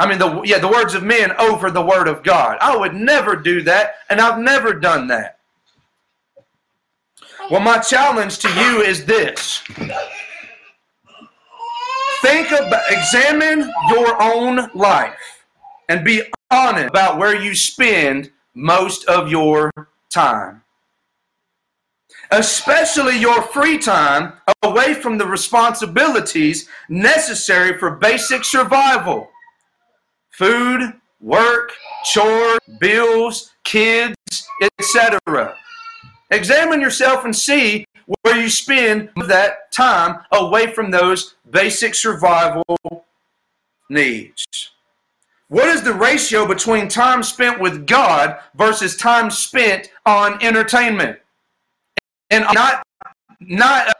I mean, the, yeah, the words of men over the word of God. I would never do that, and I've never done that. Well, my challenge to you is this Think about, examine your own life and be honest about where you spend most of your time. Especially your free time away from the responsibilities necessary for basic survival food, work, chores, bills, kids, etc. Examine yourself and see where you spend that time away from those basic survival needs. What is the ratio between time spent with God versus time spent on entertainment? And not not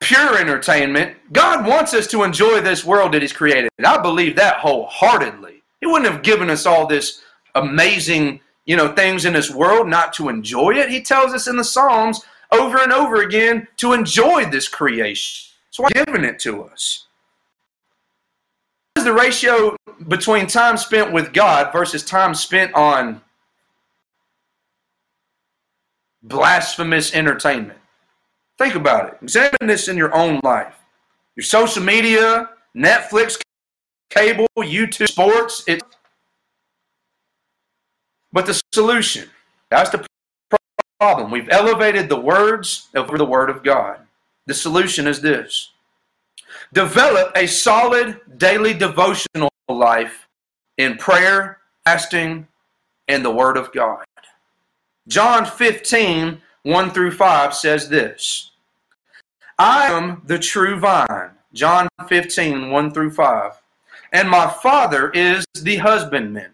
pure entertainment. God wants us to enjoy this world that He's created. I believe that wholeheartedly. He wouldn't have given us all this amazing you know, things in this world, not to enjoy it. He tells us in the Psalms over and over again to enjoy this creation. That's why He's giving it to us. What is the ratio between time spent with God versus time spent on blasphemous entertainment? Think about it. Examine this in your own life. Your social media, Netflix, cable, YouTube, sports. It, but the solution, that's the problem. We've elevated the words over the Word of God. The solution is this develop a solid daily devotional life in prayer, fasting, and the Word of God. John 15, 1 through 5 says this I am the true vine. John 15, 1 through 5. And my Father is the husbandman.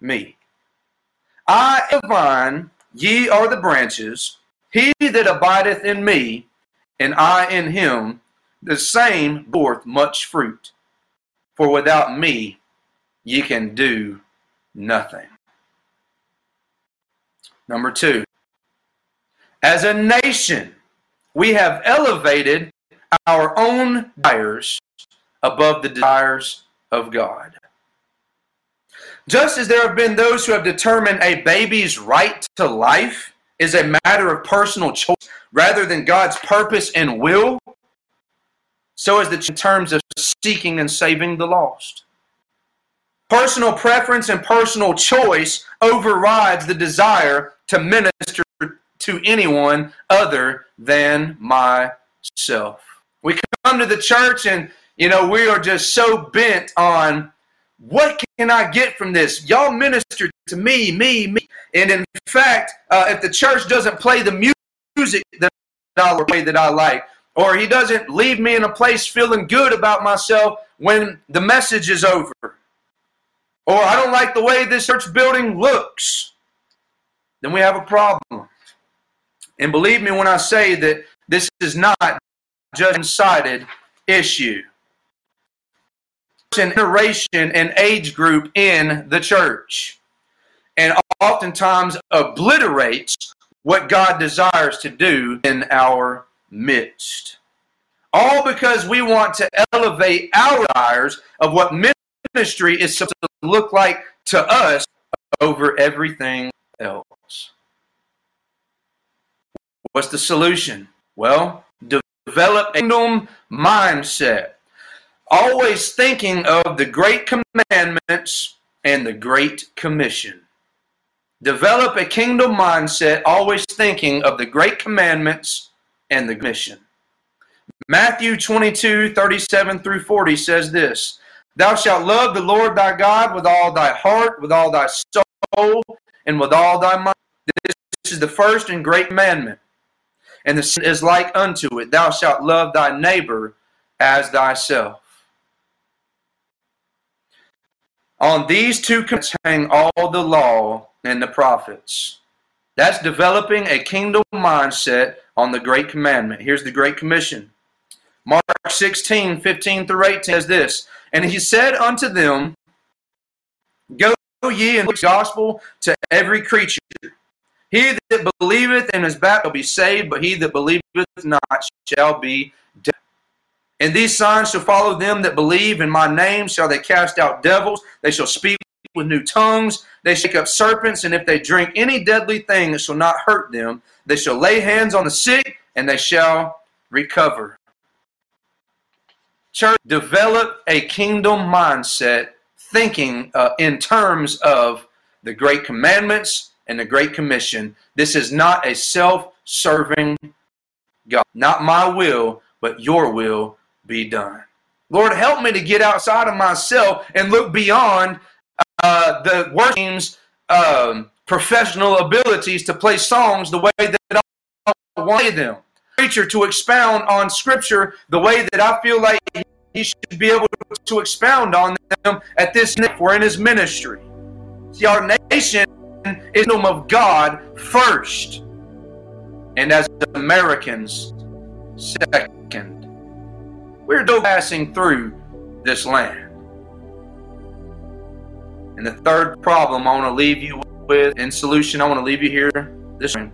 me. I am the vine, ye are the branches. He that abideth in me, and I in him, the same boreth much fruit. For without me ye can do nothing. Number two, as a nation, we have elevated our own desires above the desires of God. Just as there have been those who have determined a baby's right to life is a matter of personal choice rather than God's purpose and will, so is the in terms of seeking and saving the lost. Personal preference and personal choice overrides the desire to minister to anyone other than myself. We come to the church and, you know, we are just so bent on what can I get from this? Y'all minister to me, me, me. And in fact, uh, if the church doesn't play the music that I that I like, or he doesn't leave me in a place feeling good about myself when the message is over, or I don't like the way this church building looks, then we have a problem. And believe me when I say that this is not just a sided issue generation and age group in the church and oftentimes obliterates what God desires to do in our midst. All because we want to elevate our desires of what ministry is supposed to look like to us over everything else. What's the solution? Well, develop a kingdom mindset always thinking of the great commandments and the great commission. Develop a kingdom mindset, always thinking of the great commandments and the commission. Matthew 22, 37 through 40 says this Thou shalt love the Lord thy God with all thy heart, with all thy soul, and with all thy mind. This is the first and great commandment. And the sin is like unto it Thou shalt love thy neighbor as thyself. On these two commandments hang all the law and the prophets. That's developing a kingdom mindset on the Great Commandment. Here's the Great Commission. Mark 16, 15 through 18 says this And he said unto them, Go ye and preach the gospel to every creature. He that believeth and is baptized will be saved, but he that believeth not shall be and these signs shall follow them that believe in my name. Shall they cast out devils? They shall speak with new tongues. They shall shake up serpents. And if they drink any deadly thing, it shall not hurt them. They shall lay hands on the sick, and they shall recover. Church, develop a kingdom mindset thinking uh, in terms of the great commandments and the great commission. This is not a self serving God. Not my will, but your will be done. Lord, help me to get outside of myself and look beyond uh, the worship team's um, professional abilities to play songs the way that I want them. preacher to expound on Scripture the way that I feel like he should be able to expound on them at this point. We're in his ministry. See, our nation is the of God first, and as Americans, second. We're passing through this land. And the third problem I want to leave you with, in solution, I want to leave you here this one.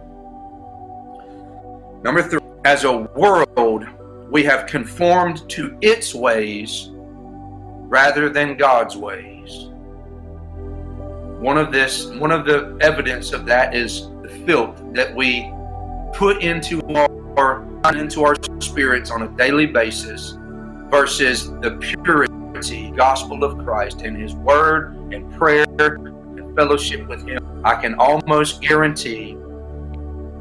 Number three, as a world, we have conformed to its ways rather than God's ways. One of this, one of the evidence of that is the filth that we put into our into our spirits on a daily basis versus the purity gospel of Christ and his word and prayer and fellowship with him. I can almost guarantee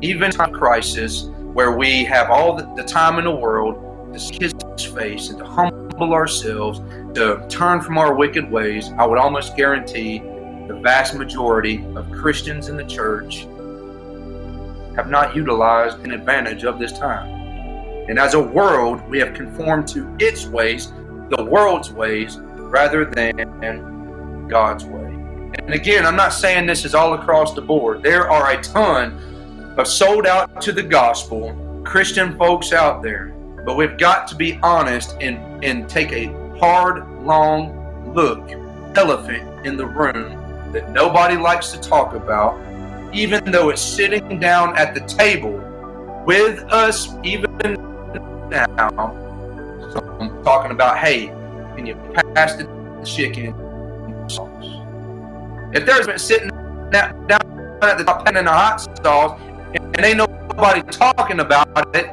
even in a crisis where we have all the, time in the world to kiss his face and to humble ourselves, to turn from our wicked ways, I would almost guarantee the vast majority of Christians in the church have not utilized an advantage of this time. And as a world, we have conformed to its ways, the world's ways, rather than God's way. And again, I'm not saying this is all across the board. There are a ton of sold out to the gospel Christian folks out there. But we've got to be honest and, and take a hard, long look, elephant in the room that nobody likes to talk about, even though it's sitting down at the table with us, even now. So I'm talking about, hey, can you pass the chicken sauce? If there's been sitting down, at the top end in the hot sauce and ain't nobody talking about it?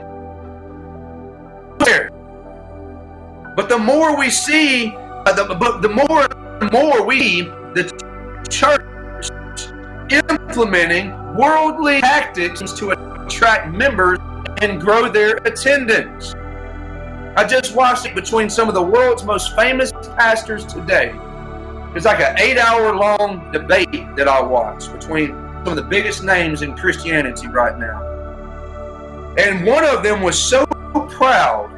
But the more we see, uh, the, but the more and more we, the church, implementing worldly tactics to attract members and grow their attendance. I just watched it between some of the world's most famous pastors today. It's like an eight hour long debate that I watched between some of the biggest names in Christianity right now. And one of them was so proud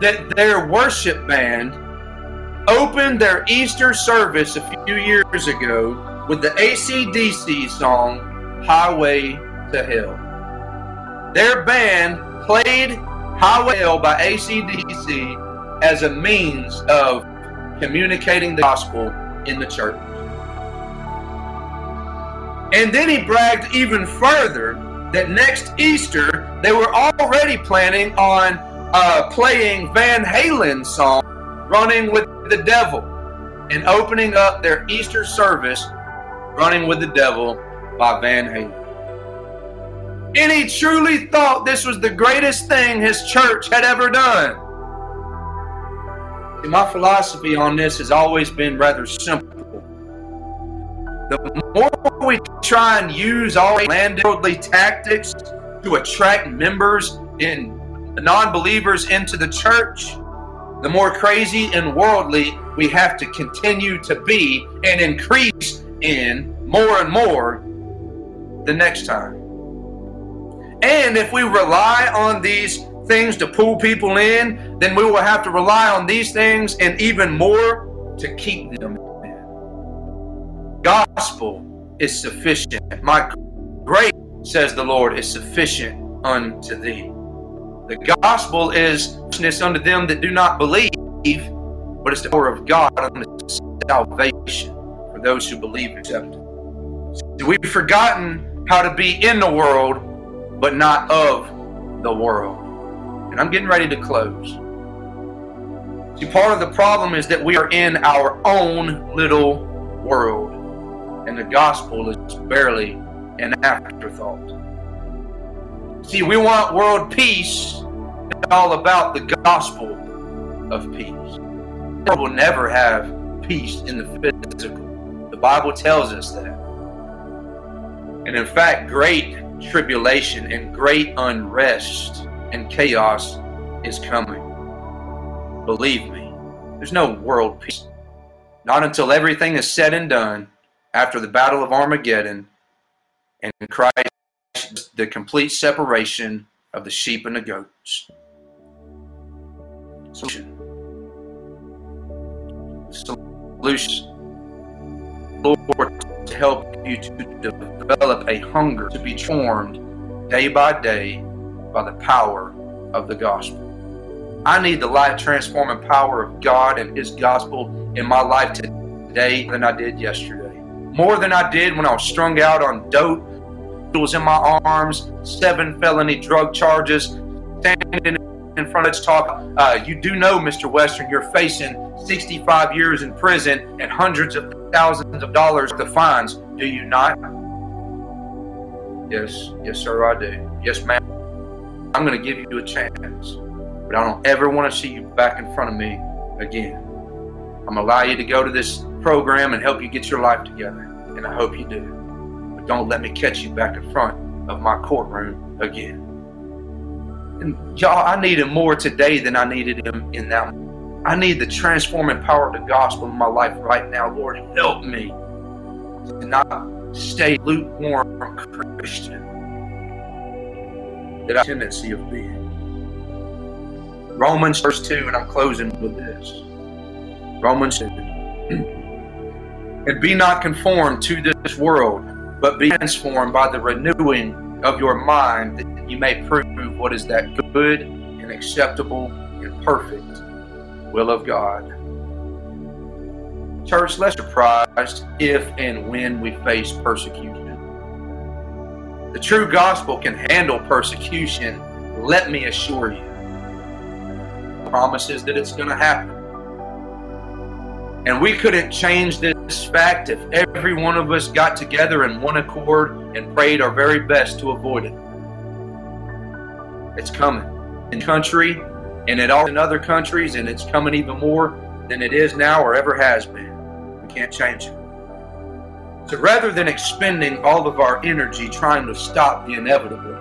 that their worship band opened their Easter service a few years ago with the ACDC song Highway to Hell. Their band played Highway Hell by ACDC as a means of communicating the gospel in the church. And then he bragged even further that next Easter they were already planning on uh, playing Van Halen's song, Running with the Devil, and opening up their Easter service, Running with the Devil by Van Halen. And he truly thought this was the greatest thing his church had ever done. See, my philosophy on this has always been rather simple. The more we try and use all landworldly tactics to attract members and non-believers into the church, the more crazy and worldly we have to continue to be and increase in more and more the next time. And if we rely on these things to pull people in, then we will have to rely on these things and even more to keep them in. Gospel is sufficient. My grace, says the Lord, is sufficient unto thee. The gospel is unto them that do not believe, but it's the power of God unto salvation for those who believe and accept. So we've forgotten how to be in the world but not of the world. And I'm getting ready to close. See, part of the problem is that we are in our own little world, and the gospel is barely an afterthought. See, we want world peace. It's all about the gospel of peace. We will never have peace in the physical. The Bible tells us that. And in fact, great tribulation and great unrest and chaos is coming. Believe me, there's no world peace. Not until everything is said and done after the Battle of Armageddon and Christ, the complete separation of the sheep and the goats. Solution. Solution. Lord, to help you to develop a hunger to be formed day by day by the power of the gospel. I need the life transforming power of God and His gospel in my life today than I did yesterday. More than I did when I was strung out on dope, was in my arms, seven felony drug charges, standing in front of us talk. Uh, you do know, Mr. Western, you're facing 65 years in prison and hundreds of thousands of dollars of fines. Do you not? Yes, yes, sir, I do. Yes, ma'am. I'm going to give you a chance. But I don't ever want to see you back in front of me again. I'm going to allow you to go to this program and help you get your life together. And I hope you do. But don't let me catch you back in front of my courtroom again. And y'all, I need him more today than I needed him in that. I need the transforming power of the gospel in my life right now. Lord, help me to not stay lukewarm Christian that I have a tendency of being. Romans verse 2, and I'm closing with this. Romans 2. and be not conformed to this world, but be transformed by the renewing of your mind, that you may prove what is that good and acceptable and perfect will of God. Church, let's surprised if and when we face persecution. The true gospel can handle persecution, let me assure you promises that it's going to happen. And we couldn't change this fact if every one of us got together in one accord and prayed our very best to avoid it. It's coming in country and it all in other countries, and it's coming even more than it is now or ever has been. We can't change it. So rather than expending all of our energy trying to stop the inevitable,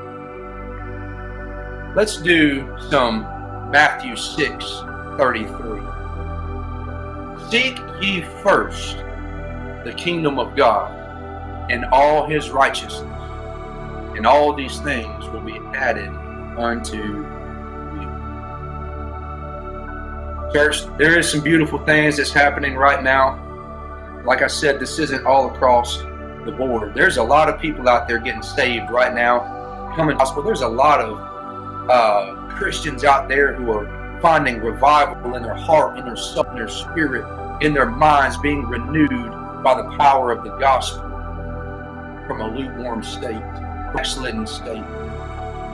let's do some Matthew 6 33. Seek ye first the kingdom of God and all his righteousness, and all these things will be added unto Church, there is some beautiful things that's happening right now. Like I said, this isn't all across the board. There's a lot of people out there getting saved right now, coming gospel. There's a lot of uh, Christians out there who are finding revival in their heart, in their soul, in their spirit, in their minds, being renewed by the power of the gospel from a lukewarm state, backslidden state.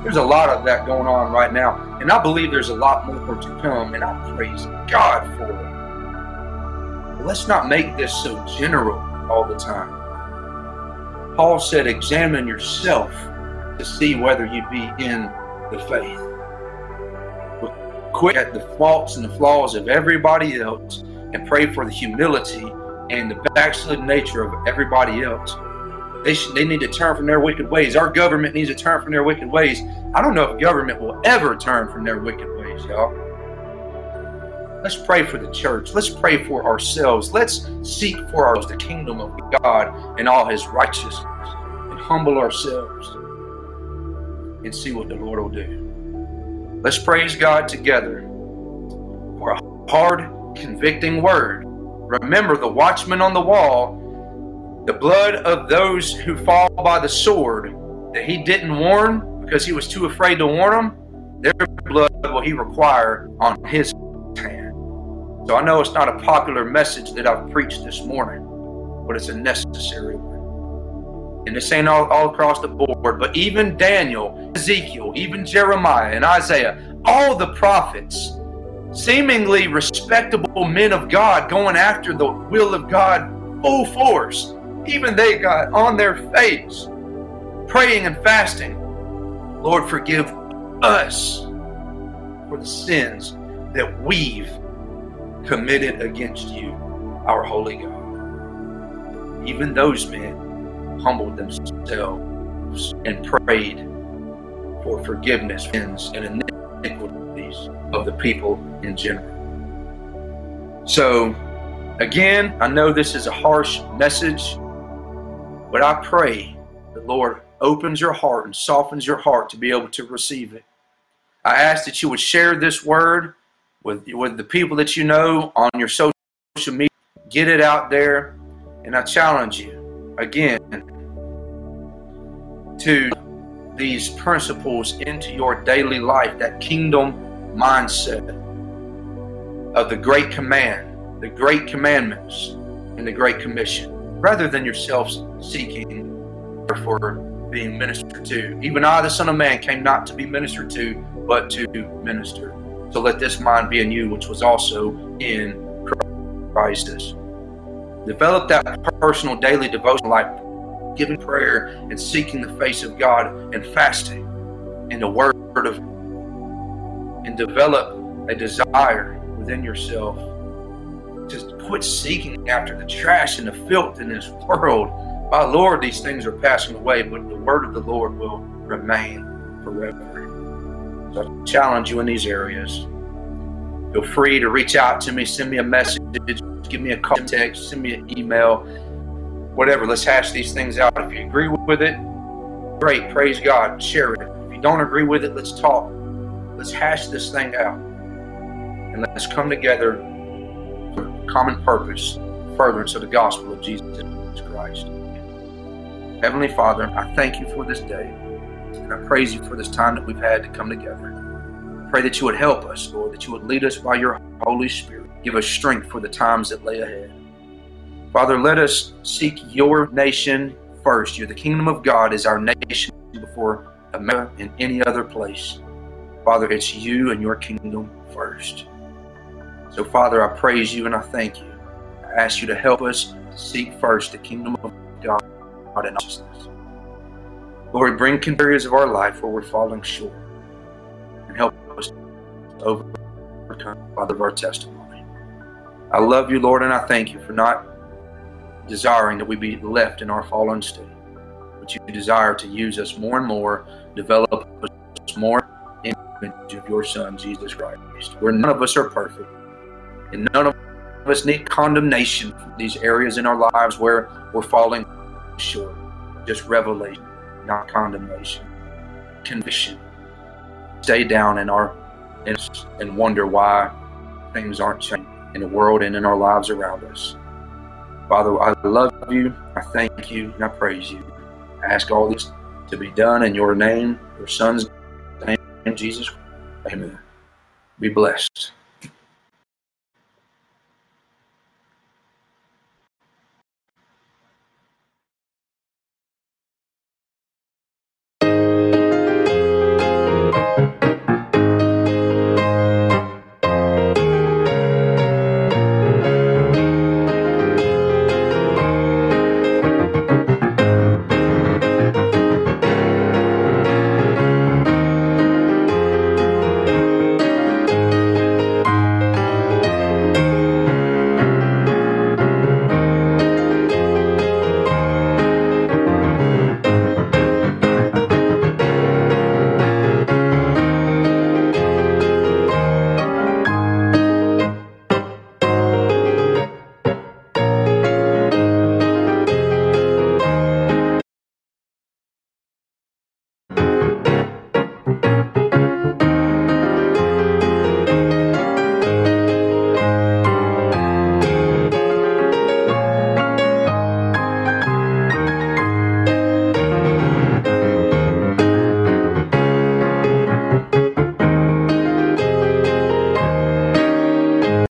There's a lot of that going on right now, and I believe there's a lot more to come, and I praise God for it. But let's not make this so general all the time. Paul said, Examine yourself to see whether you be in the faith quit at the faults and the flaws of everybody else and pray for the humility and the backslidden nature of everybody else. They, should, they need to turn from their wicked ways. Our government needs to turn from their wicked ways. I don't know if government will ever turn from their wicked ways, y'all. Let's pray for the church. Let's pray for ourselves. Let's seek for ourselves the kingdom of God and all his righteousness and humble ourselves and see what the Lord will do. Let's praise God together for a hard, convicting word. Remember the watchman on the wall, the blood of those who fall by the sword that he didn't warn because he was too afraid to warn them, their blood will he require on his hand. So I know it's not a popular message that I've preached this morning, but it's a necessary one. And this ain't all, all across the board, but even Daniel, Ezekiel, even Jeremiah and Isaiah, all the prophets, seemingly respectable men of God going after the will of God full force, even they got on their face, praying and fasting. Lord, forgive us for the sins that we've committed against you, our holy God. Even those men humbled themselves and prayed for forgiveness sins and iniquities of the people in general. So, again, I know this is a harsh message, but I pray the Lord opens your heart and softens your heart to be able to receive it. I ask that you would share this word with, with the people that you know on your social media. Get it out there. And I challenge you again to these principles into your daily life, that kingdom mindset of the great command, the great commandments, and the great commission, rather than yourself seeking for being ministered to. Even I, the Son of Man, came not to be ministered to, but to minister. So let this mind be in you, which was also in Christ. Develop that personal daily devotion life, giving prayer and seeking the face of God and fasting in the Word of and develop a desire within yourself to quit seeking after the trash and the filth in this world. My Lord, these things are passing away, but the word of the Lord will remain forever. So I challenge you in these areas. Feel free to reach out to me, send me a message, give me a call, text, send me an email, whatever. Let's hash these things out. If you agree with it, great. Praise God. Share it. If you don't agree with it, let's talk. Let's hash this thing out. And let's come together common purpose, furtherance of the gospel of Jesus Christ. Heavenly Father, I thank you for this day. And I praise you for this time that we've had to come together. I pray that you would help us, Lord, that you would lead us by your Holy Spirit. Give us strength for the times that lay ahead. Father, let us seek your nation first. You're the kingdom of God is our nation before America and any other place. Father, it's you and your kingdom first. So, Father, I praise you and I thank you. I ask you to help us seek first the kingdom of God and righteousness. Lord, bring areas of our life where we're falling short and help us overcome, Father, of our testimony. I love you, Lord, and I thank you for not desiring that we be left in our fallen state, but you desire to use us more and more, develop us more in the image of your Son, Jesus Christ, where none of us are perfect and none of us need condemnation for these areas in our lives where we're falling short. Just revelation not condemnation, conviction. Stay down in our and wonder why things aren't changing in the world and in our lives around us. Father, I love you, I thank you, and I praise you. I ask all this to be done in your name, your son's name, Jesus. Amen. Be blessed.